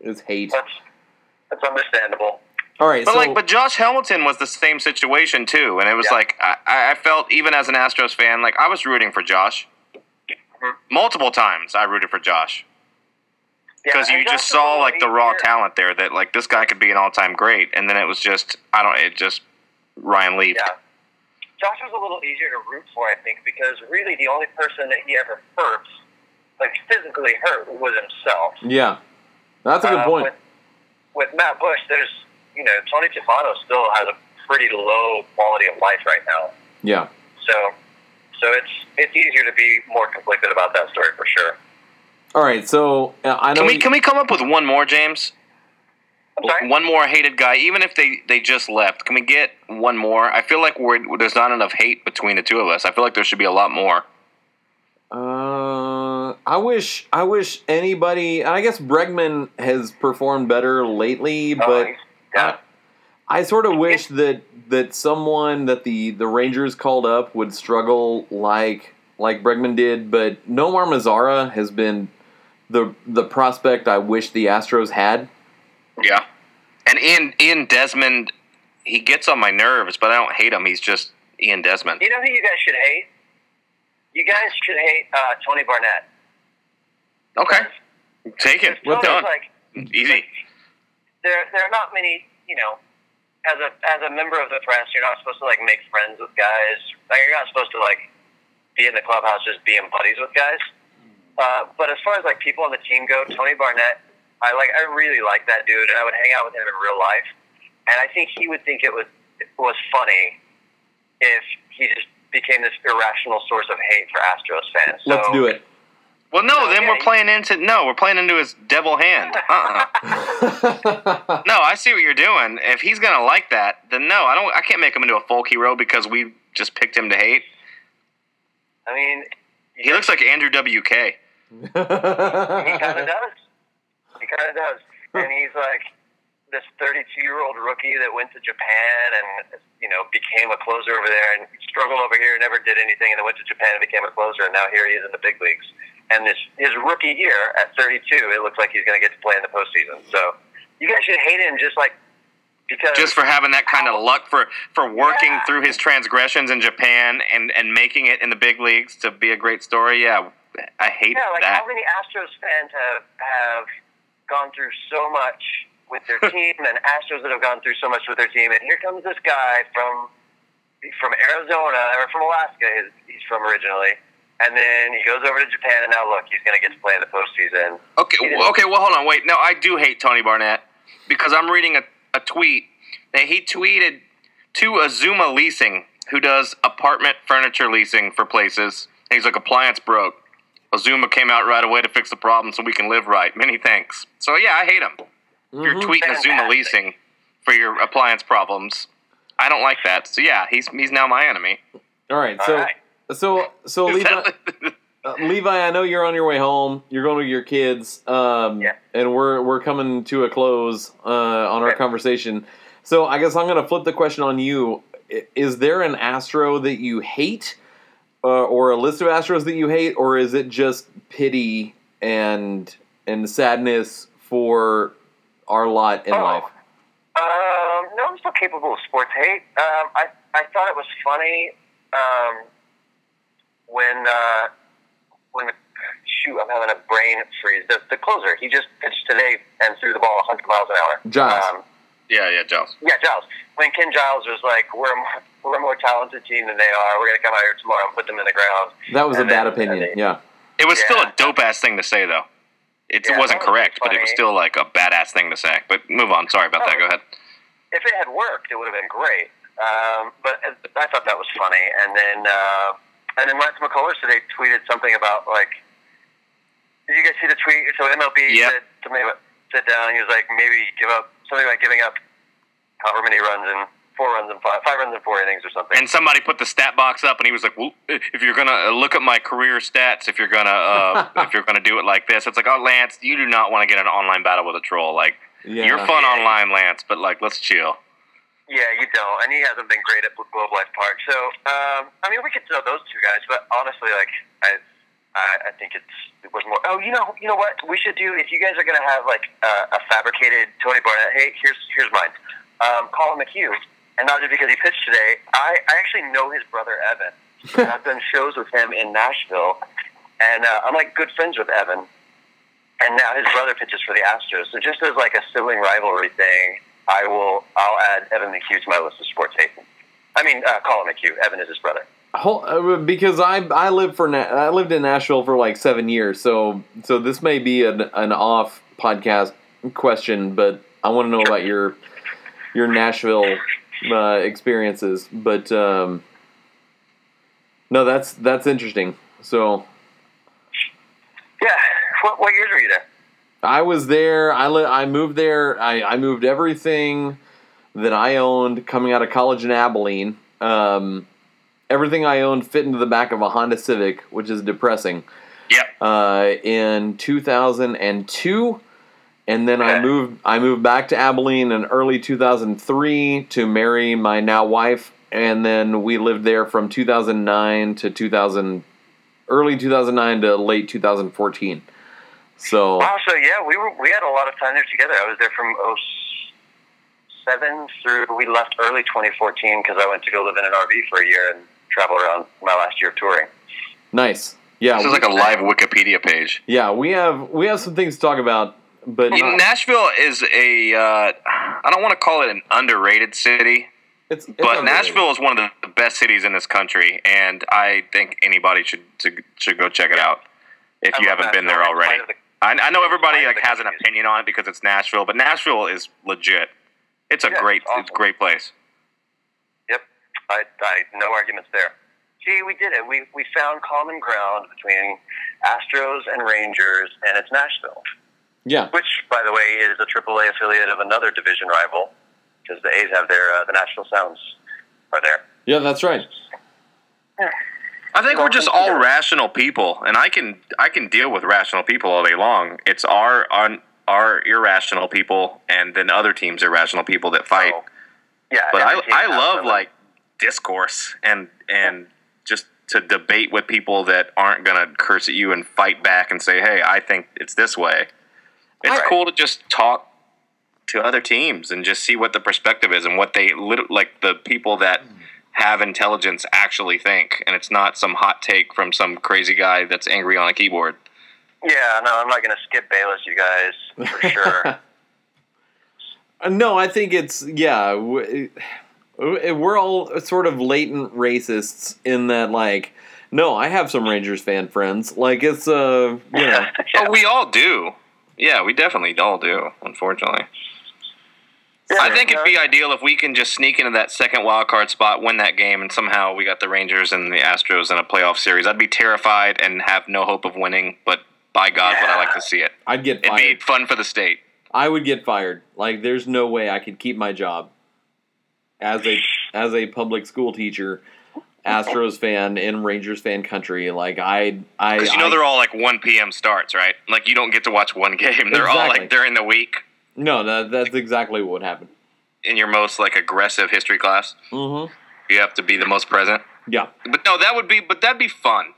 Is hate. that's that's understandable. All right, But so like, but Josh Hamilton was the same situation too, and it was Yeah. like I, I felt even as an Astros fan, like I was rooting for Josh. Mhm. Multiple times I rooted for Josh Yeah, because you and just Josh is a saw like the raw easier- talent there that like this guy could be an all time great, and then it was just I don't it just Ryan Leaf. Yeah. Josh was a little easier to root for, I think, because really the only person that he ever hurt, like physically hurt, was himself. yeah, that's a good Uh, point. With, with Matt Bush, there's, you know, Tony Tufano still has a pretty low quality of life right now. Yeah, So, so it's it's easier to be more conflicted about that story for sure. all right. So uh, I know. Can we you- can we come up with one more, James? I'm sorry. One more hated guy, even if they, they just left. Can we get one more? I feel like we're, there's not enough hate between the two of us. I feel like there should be a lot more. Uh, I wish. I wish anybody. I guess Bregman has performed better lately, Oh, but he's- yeah. I sort of wish that that someone that the the Rangers called up would struggle like like Bregman did. But Nomar Mazara has been the the prospect I wish the Astros had. Yeah. And Ian, Ian Desmond, he gets on my nerves, but I don't hate him. He's just Ian Desmond. You know who you guys should hate? You guys should hate uh, Tony Barnette. Okay, take it. Tony's Done. like Easy. there there are not many you know as a as a member of the press you're not supposed to like make friends with guys like, you're not supposed to like be in the clubhouse just being buddies with guys uh, but as far as like people on the team go Tony Barnette I like I really like that dude and I would hang out with him in real life and I think he would think it was it was funny if he just became this irrational source of hate for Astros fans so, Let's do it. Well, no, No, then yeah, we're you- playing into no, we're playing into his devil hand. Uh-uh. no, I see what you're doing. If he's gonna like that, then no, I don't. I can't make him into a folk hero because we just picked him to hate. I mean He looks like Andrew WK. He kind of does. He kind of does. And he's like this 32 year old rookie that went to Japan and you know became a closer over there and struggled over here, never did anything, and then went to Japan and became a closer, and now here he is in the big leagues. And this his rookie year at 32, it looks like he's going to get to play in the postseason. So you guys should hate him just like because Just for having that kind of luck for for working Yeah. through his transgressions in Japan and and making it in the big leagues to be a great story. Yeah, I hate that. Yeah, like that. how many Astros fans have have gone through so much with their team, and Astros that have gone through so much with their team, and here comes this guy from from Arizona or from Alaska. He's, he's from originally, and then he goes over to Japan, and now look, he's going to get to play in the postseason. Okay, well, okay. Well, hold on. Wait. No, I do hate Tony Barnette because I'm reading a, a tweet that he tweeted to Azuma Leasing, who does apartment furniture leasing for places. And he's like, appliance broke. Azuma came out right away to fix the problem so we can live right. Many thanks. So yeah, I hate him. You're tweeting Azuma Leasing for your appliance problems. I don't like that. So yeah, he's he's now my enemy. All right, so All right. so so Levi, uh, Levi, I know you're on your way home. You're going with your kids, um, Yeah. and we're we're coming to a close uh, on our Okay. conversation. So I guess I'm going to flip the question on you. Is there an Astro that you hate, uh, or a list of Astros that you hate, or is it just pity and and sadness for our lot in Oh. life? Um, no, I'm still capable of sports hate. Um, I I thought it was funny um, when uh, when the, shoot I'm having a brain freeze. The, the closer he just pitched today and threw the ball 100 miles an hour. Giles. Um, yeah, yeah, Giles. yeah, Giles. When Ken Giles was like, "We're a more, we're a more talented team than they are. We're gonna come out here tomorrow and put them in the ground." That was a and bad opinion. and then- Yeah. It was still a dope ass thing to say, though. It Yeah, wasn't that was correct, but it was still like a badass thing to say. But move on. Sorry about that. Oh. Go ahead. if it had worked, it would have been great. Um, but I thought that was funny. And then, uh, and then Lance McCullers today tweeted something about like, did you guys see the tweet? So MLB Yep. said something about sit down. He was like, maybe give up something like giving up however many runs in four runs and five, five runs in four innings or something. And somebody put the stat box up, and he was like, well, "If you're gonna uh, look at my career stats, if you're gonna uh, if you're gonna do it like this, it's like, oh, Lance, you do not want to get an online battle with a troll. Like, Yeah. you're fun Yeah. online, Lance, but like, let's chill. Yeah, you don't, and he hasn't been great at Globe Life Park. So, um, I mean, we could throw those two guys, but honestly, like, I, I, I think it's it was more. Oh, you know, you know what we should do if you guys are gonna have like uh, a fabricated Tony Barnette. Hey, here's here's mine. Um, Collin McHugh, and not just because he pitched today. I, I actually know his brother Evan. I've done shows with him in Nashville, and uh, I'm like good friends with Evan. And now his brother pitches for the Astros. So just as like a sibling rivalry thing, I will. I'll add Evan McHugh to my list of sports hate. I mean, uh, Collin McHugh. Evan is his brother. Whole, uh, because I I lived for Na- I lived in Nashville for like seven years, so so this may be an an off podcast question, but I want to know about your your Nashville uh, experiences. But um, no, that's that's interesting. So Yeah. What, what years were you there? I was there. I li- I moved there. I, I moved everything that I owned coming out of college in Abilene. Um, everything I owned fit into the back of a Honda Civic, which is depressing. Yep. Uh, in 2002, and then I moved. I moved back to Abilene in early 2003 to marry my now wife, and then we lived there from 2009 to 2000, early 2009 to late 2014. So. Wow. So yeah, we were we had a lot of time there together. I was there from 2007 through we left early 2014 because I went to go live in an RV for a year and travel around my last year of touring. Nice. Yeah. This is like a live Wikipedia page. yeah, we have we have some things to talk about, but not- Nashville is a uh, I don't want to call it an underrated city, it's, it's but underrated. Nashville is one of the best cities in this country, and I think anybody should to, should go check it out if I you haven't been there already. the- I, I know everybody like has an opinion on it because it's Nashville, but Nashville is legit. It's a Yeah, great, it's it's a great place. Yep, I, I no arguments there. See, we did it. We we found common ground between Astros and Rangers, and it's Nashville, yeah, which, by the way, is a AAA affiliate of another division rival because the A's have their uh, the Nashville Sounds are there. yeah, that's right. I think we're just all rational people, and I can I can deal with rational people all day long. It's our un, our irrational people, and then other teams irrational people that fight. So, yeah, but I I love like discourse and and just to debate with people that aren't gonna curse at you and fight back and say, hey, I think it's this way. It's Right. cool to just talk to other teams and just see what the perspective is and what they like the people that have intelligence actually think, and it's not some hot take from some crazy guy that's angry on a keyboard. Yeah, no, I'm not going to skip Bayless, you guys, for sure. Uh, No, I think it's yeah. w- We're all sort of latent racists in that, like, no, I have some Rangers fan friends. Like, it's uh, you know, Oh, we all do. Yeah, we definitely all do. Unfortunately. Yeah, I think it'd be ideal if we can just sneak into that second wild card spot, win that game, and somehow we got the Rangers and the Astros in a playoff series. I'd be terrified and have no hope of winning, but by God, would I like to see it? I'd get It'd be fired. fun for the state. I would get fired. Like, there's no way I could keep my job as a as a public school teacher, Astros fan in Rangers fan country. Like, I, I, Because you know I- they're all like 1 p.m. starts, right? Like you don't get to watch one game. They're all like during the week no, that, that's exactly what would happen. in your most like aggressive history class. Mm-hmm. You have to be the most present. Yeah. But no, that would be but that'd be fun.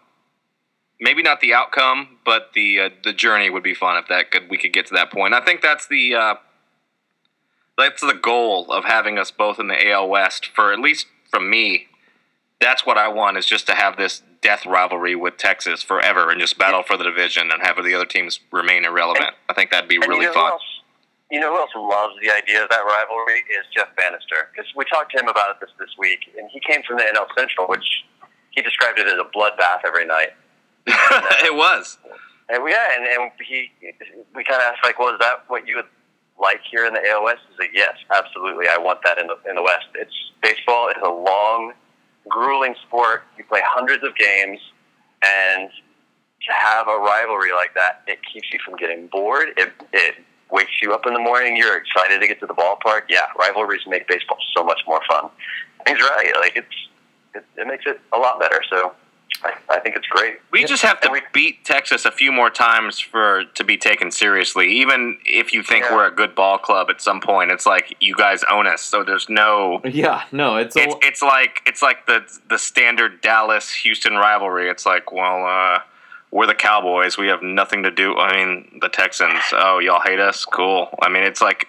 Maybe not the outcome, but the uh, the journey would be fun if that could we could get to that point. I think that's the uh, that's the goal of having us both in the AL West for at least from me. That's what I want is just to have this death rivalry with Texas forever and just battle for the division and have the other teams remain irrelevant. I think that'd be really you know fun. Else, you know who else loves the idea of that rivalry is Jeff Banister. Because we talked to him about it this this week, and he came from the NL Central, which he described it as a bloodbath every night. it was. And we, yeah, and, and he, we kind of asked like, well, that what you would like here in the West? He's like, yes, absolutely. I want that in the in the West. It's baseball is a long, grueling sport. You play hundreds of games, and to have a rivalry like that, it keeps you from getting bored. It it wakes you up in the morning. You're excited to get to the ballpark. Yeah, rivalries make baseball so much more fun. He's right. Like it's it, it makes it a lot better. So I, I think it's great. We just have to we- beat Texas a few more times for to be taken seriously. Even if you think Yeah. we're a good ball club at some point, it's like you guys own us. So there's no. Yeah. No, it's a, It's, it's like it's like the the standard Dallas Houston rivalry. It's like well, uh, we're the Cowboys. We have nothing to do. I mean, the Texans. Oh, y'all hate us? Cool. I mean, it's like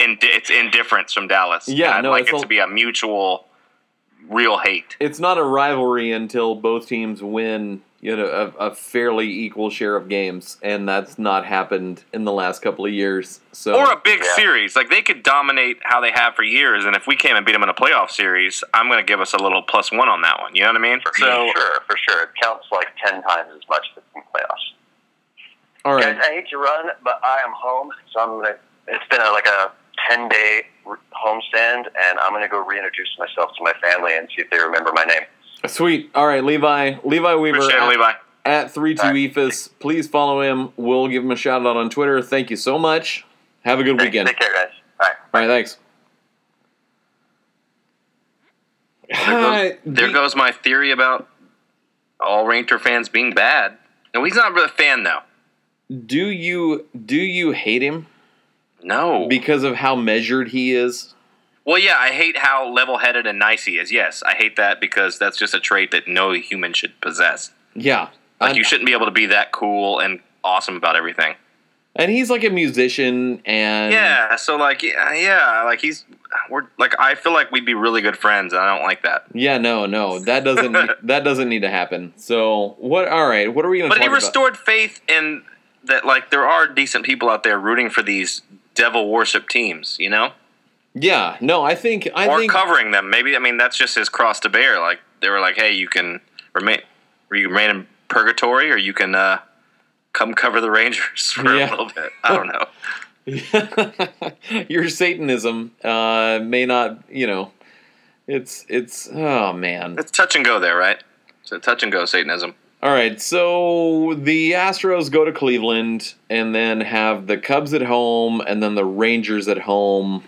in, it's indifference from Dallas. Yeah, I'd no, like it's it a- to be a mutual, real hate. it's not a rivalry until both teams win you know a, a fairly equal share of games and that's not happened in the last couple of years so or a big Yeah. series. Like they could dominate how they have for years, and if we came and beat them in a playoff series, I'm going to give us a little plus one on that one. You know what I mean? For So sure, for sure. It counts like 10 times as much if it's in playoffs. all right Guys, I hate to run, but I am home, so I'm gonna. It's been a, like a 10 day homestand, and I'm gonna go reintroduce myself to my family and see if they remember my name. sweet all right levi levi weaver appreciate it, at, Levi. at 32 All right. Eephus please follow him we'll give him a shout out on twitter thank you so much have a good Take, weekend take care, guys. All right. all right thanks There Hi, goes, there goes my theory about all Ranger fans being bad. No, he's not really a fan though. do you do you hate him No. because of how measured he is well, yeah, I hate how level-headed and nice he is. Yes, I hate that because that's just a trait that no human should possess. yeah Like I- you shouldn't be able to be that cool and awesome about everything. and he's like a musician, and Yeah, so like yeah, yeah, like he's we're like I feel like we'd be really good friends, and I don't like that. yeah, no, no, that doesn't that doesn't need to happen. So what? All right, what are we gonna? But talk he about? restored faith in that like there are decent people out there rooting for these devil worship teams, you know, Yeah, no, I think I or think covering them. Maybe I mean that's just his cross to bear. Like they were like, hey, you can remain, you remain in purgatory, or you can uh, come cover the Rangers for Yeah. a little bit. I don't know. your Satanism uh, may not, you know, it's it's oh man. It's touch and go there, right? So touch and go Satanism. All right, so the Astros go to Cleveland and then have the Cubs at home and then the Rangers at home.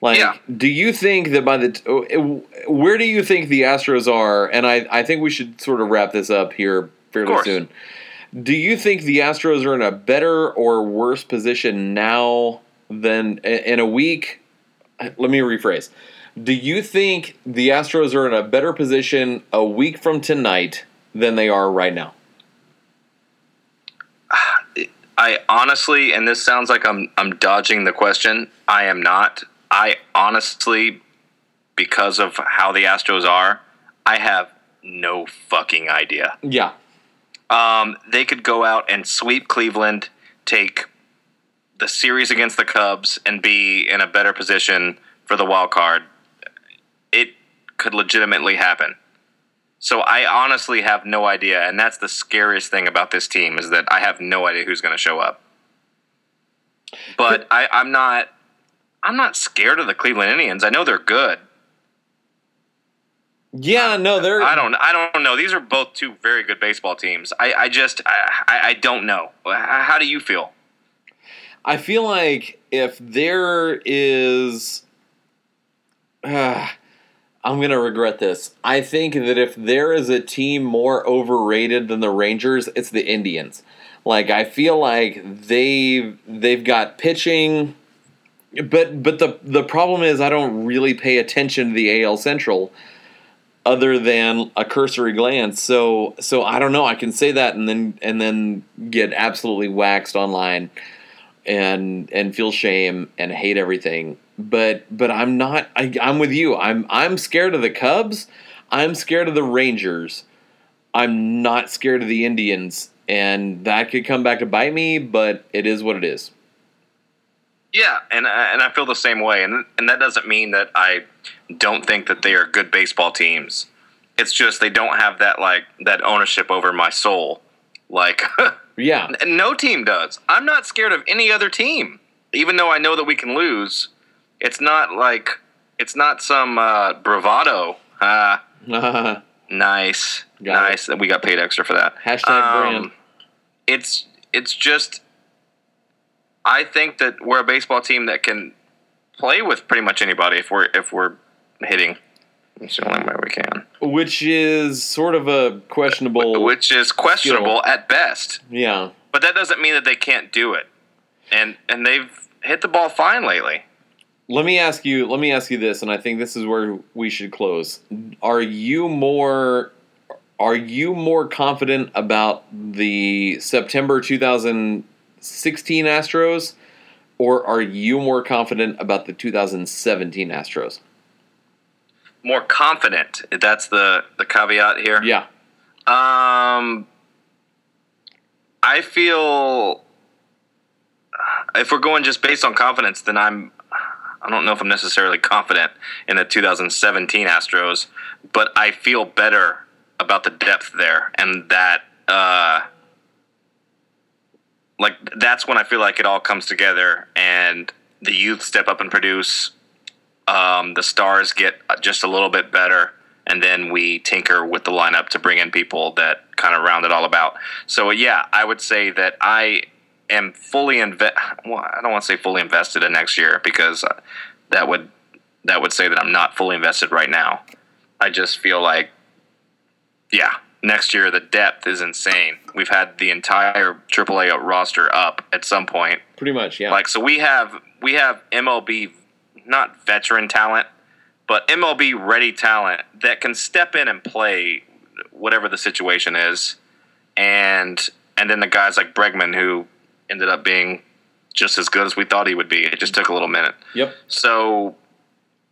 Like, Yeah. do you think that by the t- uh, where do you think the Astros are? And I I think we should sort of wrap this up here fairly soon. Do you think the Astros are in a better or worse position now than in a week? Let me rephrase. Do you think the Astros are in a better position a week from tonight than they are right now? I honestly, and this sounds like I'm I'm dodging the question. I am not. I honestly, because of how the Astros are, I have no fucking idea. Yeah. Um, they could go out and sweep Cleveland, take the series against the Cubs, and be in a better position for the wild card. It could legitimately happen. So I honestly have no idea, and that's the scariest thing about this team is that I have no idea who's going to show up. But I, I'm not. I'm not scared of the Cleveland Indians. I know they're good. Yeah, no, they're I don't. I don't know. These are both two very good baseball teams. I, I just. I, I don't know. How do you feel? I feel like if there is uh, I'm going to regret this. I think that if there is a team more overrated than the Rangers, it's the Indians. Like I feel like they they've got pitching but but the the problem is I don't really pay attention to the AL Central other than a cursory glance. So so I don't know. I can say that and then and then get absolutely waxed online and and feel shame and hate everything. But but I'm not. I, I'm with you. I'm I'm scared of the Cubs. I'm scared of the Rangers. I'm not scared of the Indians, and that could come back to bite me. But it is what it is. Yeah, and I- and I feel the same way, and and that doesn't mean that I don't think that they are good baseball teams. It's just they don't have that like that ownership over my soul, like Yeah, no team does. I'm not scared of any other team, even though I know that we can lose. It's not like it's not some uh, bravado. Uh, nice, Got nice that we got paid extra for that. Hashtag Um, brand. It's it's just. I think that we're a baseball team that can play with pretty much anybody if we're if we're hitting. It's the only way we can, which is sort of a questionable. which is questionable at best. yeah, But that doesn't mean that they can't do it, and and they've hit the ball fine lately. Let me ask you. Let me ask you this, and I think this is where we should close. Are you more? Are you more confident about the September 2016 Astros, or are you more confident about the 2017 Astros? More confident. That's the the caveat here. Yeah. Um, I feel if we're going just based on confidence, then I'm. I don't know if I'm necessarily confident in the 2017 Astros, but I feel better about the depth there, and that uh, like that's when I feel like it all comes together, and the youth step up and produce. Um, the stars get just a little bit better, and then we tinker with the lineup to bring in people that kind of round it all about. So yeah, I would say that I am fully inve- well, I don't want to say fully invested in next year because that would that would say that I'm not fully invested right now. I just feel like yeah, next year the depth is insane. We've had the entire AAA roster up at some point. Pretty much, yeah. Like so we have we have MLB not veteran talent, but MLB ready talent that can step in and play whatever the situation is. And and then the guys like Bregman who ended up being just as good as we thought he would be. It just took a little minute. Yep. So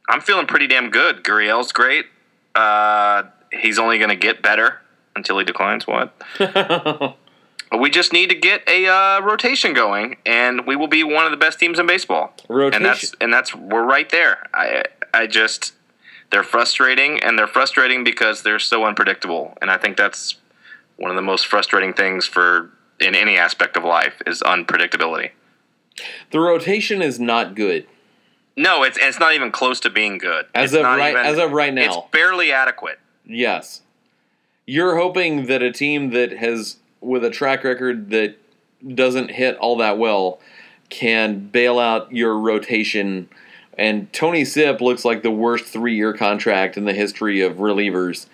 I'm feeling pretty damn good. Gurriel's great. Uh, he's only going to get better until he declines. What? we just need to get a uh, rotation going, and we will be one of the best teams in baseball. Rotation. And that's and that's we're right there. I I just they're frustrating, and they're frustrating because they're so unpredictable. And I think that's one of the most frustrating things for in any aspect of life is unpredictability. the rotation is not good No, it's it's not even close to being good. as It's of right even- as of right now, It's barely adequate. Yes. You're hoping that a team that has with a track record that doesn't hit all that well can bail out your rotation and Tony Sipp looks like the worst 3-year contract in the history of relievers.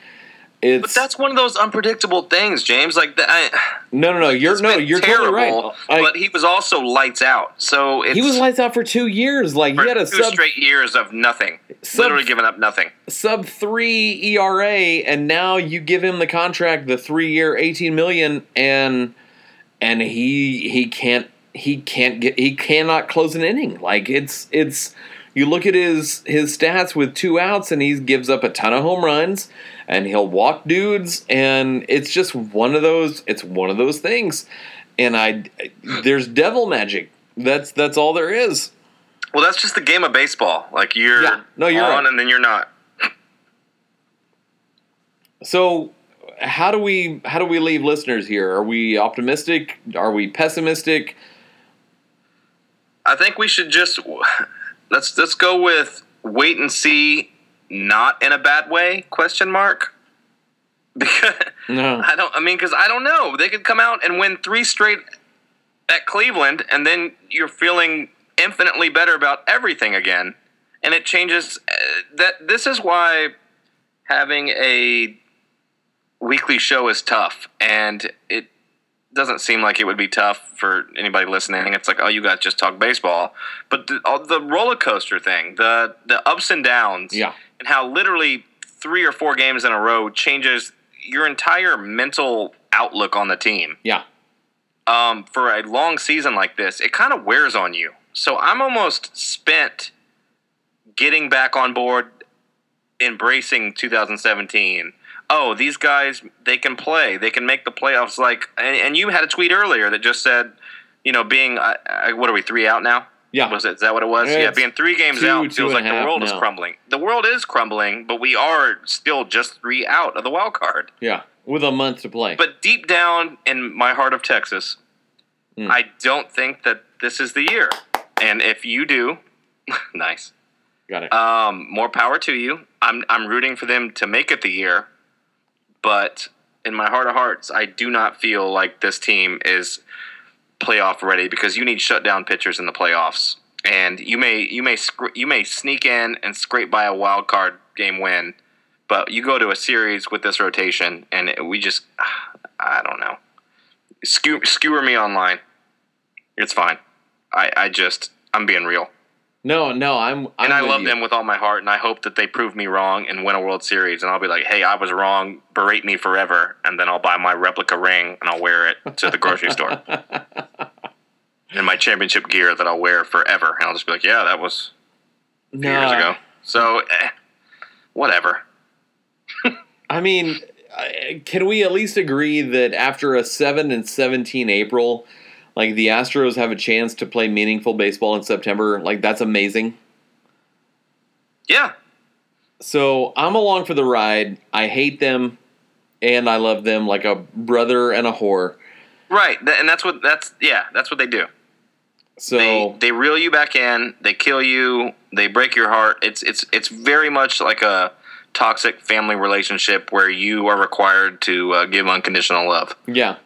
It's But that's one of those unpredictable things, James. Like that. I, No, no, no. You're no, you're terrible, totally right. I- but he was also lights out. So it's he was lights out for 2 years. Like he had a two sub straight years of nothing, Sub- literally giving up nothing. sub 3 ERA and now you give him the contract the 3 year 18 million and and he he can't he can't get he cannot close an inning like it's it's you look at his his stats with two outs and he gives up a ton of home runs and he'll walk dudes and it's just one of those it's one of those things and I there's devil magic that's that's all there is Well, that's just the game of baseball. Like you're Yeah. No, you're on right. and then you're not. So, how do we how do we leave listeners here? Are we optimistic? Are we pessimistic? I think we should just let's let's go with wait and see, not in a bad way? Question mark. Because No. I don't. I mean, because I don't know. They could come out and win three straight at Cleveland, and then you're feeling infinitely better about everything again, and it changes. Uh, that this is why having a weekly show is tough, and it doesn't seem like it would be tough for anybody listening. It's like, oh, you guys just talk baseball, but the, all the roller coaster thing, the the ups and downs, Yeah. and how literally three or four games in a row changes your entire mental outlook on the team. Yeah. Um, for a long season like this, it kind of wears on you. So I'm almost spent getting back on board, embracing 2017. Oh, these guys, they can play. They can make the playoffs. Like, and, and you had a tweet earlier that just said, you know, being uh, what are we three out now? Yeah. was it? Is that what it was? Yeah, Yeah, being three games two, out feels like the world is crumbling. The world is crumbling, but we are still just three out of the wild card. Yeah. With a month to play. But deep down in my heart of Texas, Hmm. I don't think that this is the year. And if you do, nice. Got it. Um, more power to you. I'm I'm rooting for them to make it the year, but in my heart of hearts, I do not feel like this team is playoff ready because you need shutdown pitchers in the playoffs, and you may you may you may sneak in and scrape by a wild card game win, but you go to a series with this rotation, and we just I don't know. Skew, skewer me online. It's fine. I, I just I'm being real no, no, I'm, I'm and I love you. them with all my heart, and I hope that they prove me wrong and win a World Series. And I'll be like, "Hey, I was wrong. Berate me forever." And then I'll buy my replica ring and I'll wear it to the grocery store, and my championship gear that I'll wear forever. And I'll just be like, "Yeah, that was years ago." So, eh, whatever. I mean, can we at least agree that after a 7 and 17 April, like the Astros have a chance to play meaningful baseball in September? Like that's amazing. Yeah, So I'm along for the ride. I hate them and I love them like a brother and a whore. right. And that's what that's yeah, that's what they do. So they they reel you back in, they kill you, they break your heart. It's it's it's very much like a toxic family relationship where you are required to uh, give unconditional love. yeah.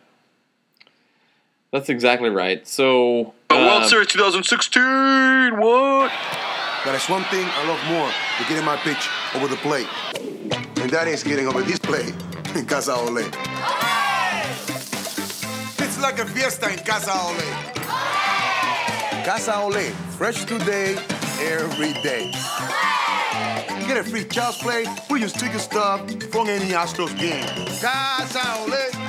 That's exactly right. So But uh, World Series 2016, what? But there's one thing I love more than getting my pitch over the plate. And that is getting over this plate in Casa Ole. It's like a fiesta in Casa Ole. Casa Ole, fresh today, every day. You get a free child's play, we use ticket stub from any Astros game. Casa Ole.